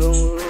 Eu não.